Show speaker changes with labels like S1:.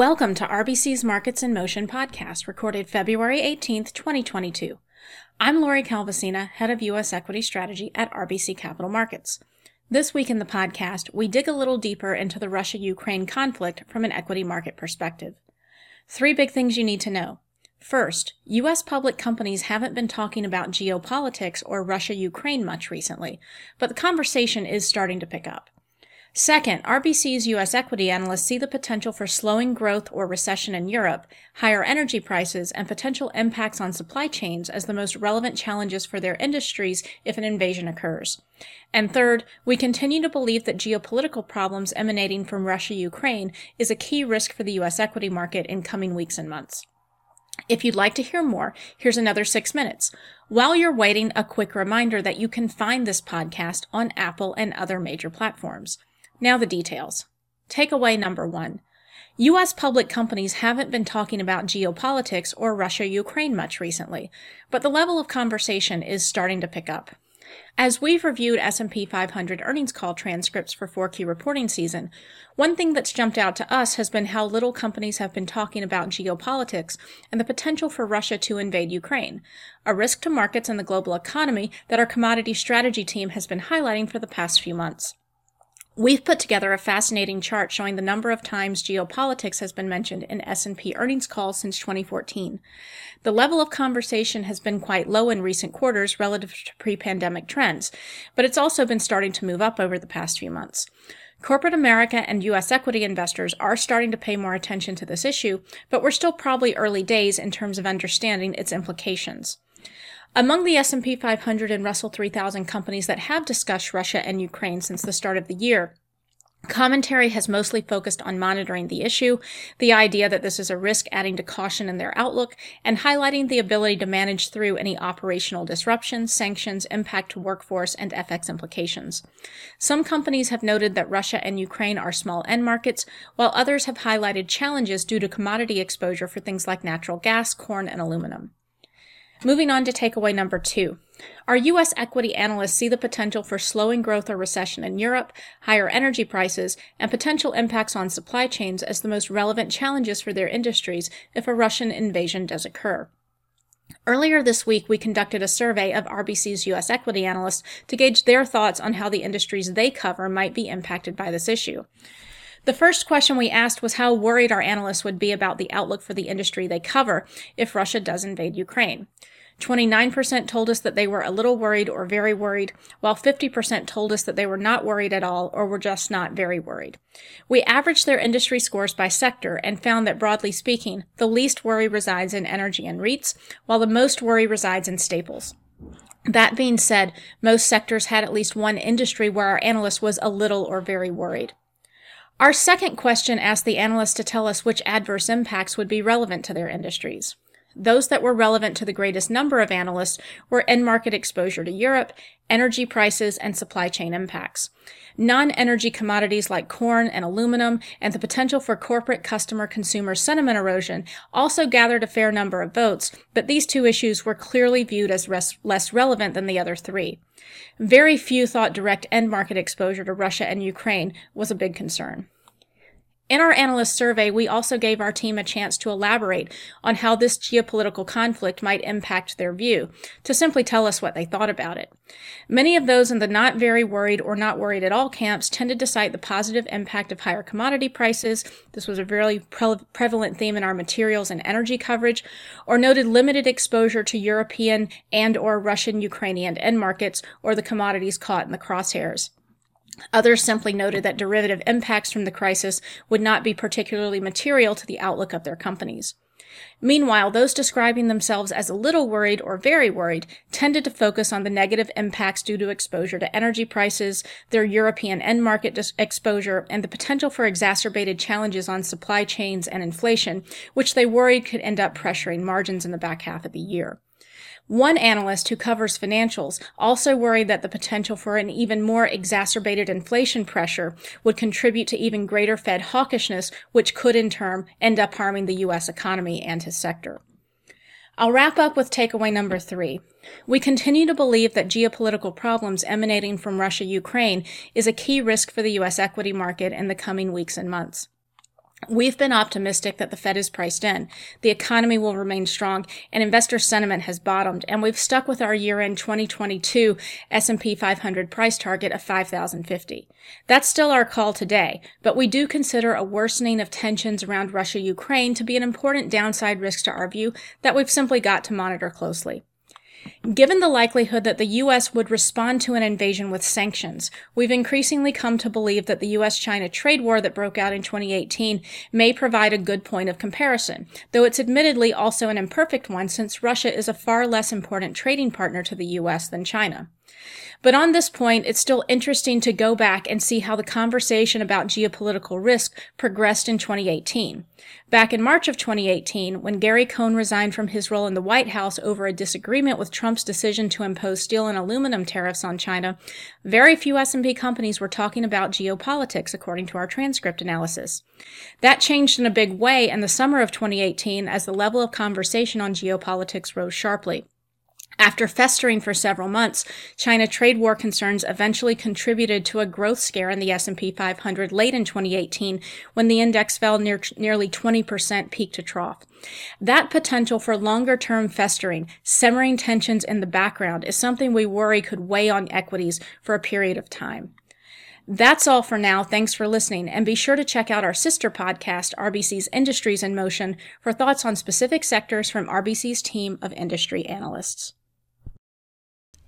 S1: Welcome to RBC's Markets in Motion podcast, recorded February 18th, 2022. I'm Lori Calvasina, head of U.S. equity strategy at RBC Capital Markets. This week in the podcast, we dig a little deeper into the Russia Ukraine conflict from an equity market perspective. Three big things you need to know. First, U.S. public companies haven't been talking about geopolitics or Russia Ukraine much recently, but the conversation is starting to pick up. Second, RBC's U.S. equity analysts see the potential for slowing growth or recession in Europe, higher energy prices, and potential impacts on supply chains as the most relevant challenges for their industries if an invasion occurs. And third, we continue to believe that geopolitical problems emanating from Russia Ukraine is a key risk for the U.S. equity market in coming weeks and months. If you'd like to hear more, here's another six minutes. While you're waiting, a quick reminder that you can find this podcast on Apple and other major platforms. Now the details. Takeaway number one. U.S. public companies haven't been talking about geopolitics or Russia-Ukraine much recently, but the level of conversation is starting to pick up. As we've reviewed S&P 500 earnings call transcripts for 4Q reporting season, one thing that's jumped out to us has been how little companies have been talking about geopolitics and the potential for Russia to invade Ukraine, a risk to markets and the global economy that our commodity strategy team has been highlighting for the past few months. We've put together a fascinating chart showing the number of times geopolitics has been mentioned in S&P earnings calls since 2014. The level of conversation has been quite low in recent quarters relative to pre-pandemic trends, but it's also been starting to move up over the past few months. Corporate America and U.S. equity investors are starting to pay more attention to this issue, but we're still probably early days in terms of understanding its implications. Among the S&P 500 and Russell 3000 companies that have discussed Russia and Ukraine since the start of the year, Commentary has mostly focused on monitoring the issue, the idea that this is a risk adding to caution in their outlook, and highlighting the ability to manage through any operational disruptions, sanctions, impact to workforce, and FX implications. Some companies have noted that Russia and Ukraine are small end markets, while others have highlighted challenges due to commodity exposure for things like natural gas, corn, and aluminum. Moving on to takeaway number two. Our U.S. equity analysts see the potential for slowing growth or recession in Europe, higher energy prices, and potential impacts on supply chains as the most relevant challenges for their industries if a Russian invasion does occur. Earlier this week, we conducted a survey of RBC's U.S. equity analysts to gauge their thoughts on how the industries they cover might be impacted by this issue. The first question we asked was how worried our analysts would be about the outlook for the industry they cover if Russia does invade Ukraine. 29% told us that they were a little worried or very worried, while 50% told us that they were not worried at all or were just not very worried. We averaged their industry scores by sector and found that broadly speaking, the least worry resides in energy and REITs, while the most worry resides in staples. That being said, most sectors had at least one industry where our analyst was a little or very worried. Our second question asked the analysts to tell us which adverse impacts would be relevant to their industries. Those that were relevant to the greatest number of analysts were end market exposure to Europe, energy prices, and supply chain impacts. Non-energy commodities like corn and aluminum and the potential for corporate customer consumer sentiment erosion also gathered a fair number of votes, but these two issues were clearly viewed as res- less relevant than the other three. Very few thought direct end market exposure to Russia and Ukraine was a big concern. In our analyst survey, we also gave our team a chance to elaborate on how this geopolitical conflict might impact their view, to simply tell us what they thought about it. Many of those in the not very worried or not worried at all camps tended to cite the positive impact of higher commodity prices. This was a very pre- prevalent theme in our materials and energy coverage, or noted limited exposure to European and or Russian Ukrainian end markets or the commodities caught in the crosshairs. Others simply noted that derivative impacts from the crisis would not be particularly material to the outlook of their companies. Meanwhile, those describing themselves as a little worried or very worried tended to focus on the negative impacts due to exposure to energy prices, their European end market dis- exposure, and the potential for exacerbated challenges on supply chains and inflation, which they worried could end up pressuring margins in the back half of the year. One analyst who covers financials also worried that the potential for an even more exacerbated inflation pressure would contribute to even greater Fed hawkishness, which could in turn end up harming the U.S. economy and his sector. I'll wrap up with takeaway number three. We continue to believe that geopolitical problems emanating from Russia Ukraine is a key risk for the U.S. equity market in the coming weeks and months. We've been optimistic that the Fed is priced in, the economy will remain strong, and investor sentiment has bottomed, and we've stuck with our year-end 2022 S&P 500 price target of 5,050. That's still our call today, but we do consider a worsening of tensions around Russia-Ukraine to be an important downside risk to our view that we've simply got to monitor closely. Given the likelihood that the U.S. would respond to an invasion with sanctions, we've increasingly come to believe that the U.S. China trade war that broke out in 2018 may provide a good point of comparison, though it's admittedly also an imperfect one since Russia is a far less important trading partner to the U.S. than China. But on this point, it's still interesting to go back and see how the conversation about geopolitical risk progressed in 2018. Back in March of 2018, when Gary Cohn resigned from his role in the White House over a disagreement with Trump's decision to impose steel and aluminum tariffs on China, very few S&P companies were talking about geopolitics according to our transcript analysis. That changed in a big way in the summer of 2018 as the level of conversation on geopolitics rose sharply. After festering for several months, China trade war concerns eventually contributed to a growth scare in the S&P 500 late in 2018 when the index fell near, nearly 20% peak to trough. That potential for longer term festering, simmering tensions in the background is something we worry could weigh on equities for a period of time. That's all for now. Thanks for listening. And be sure to check out our sister podcast, RBC's Industries in Motion, for thoughts on specific sectors from RBC's team of industry analysts.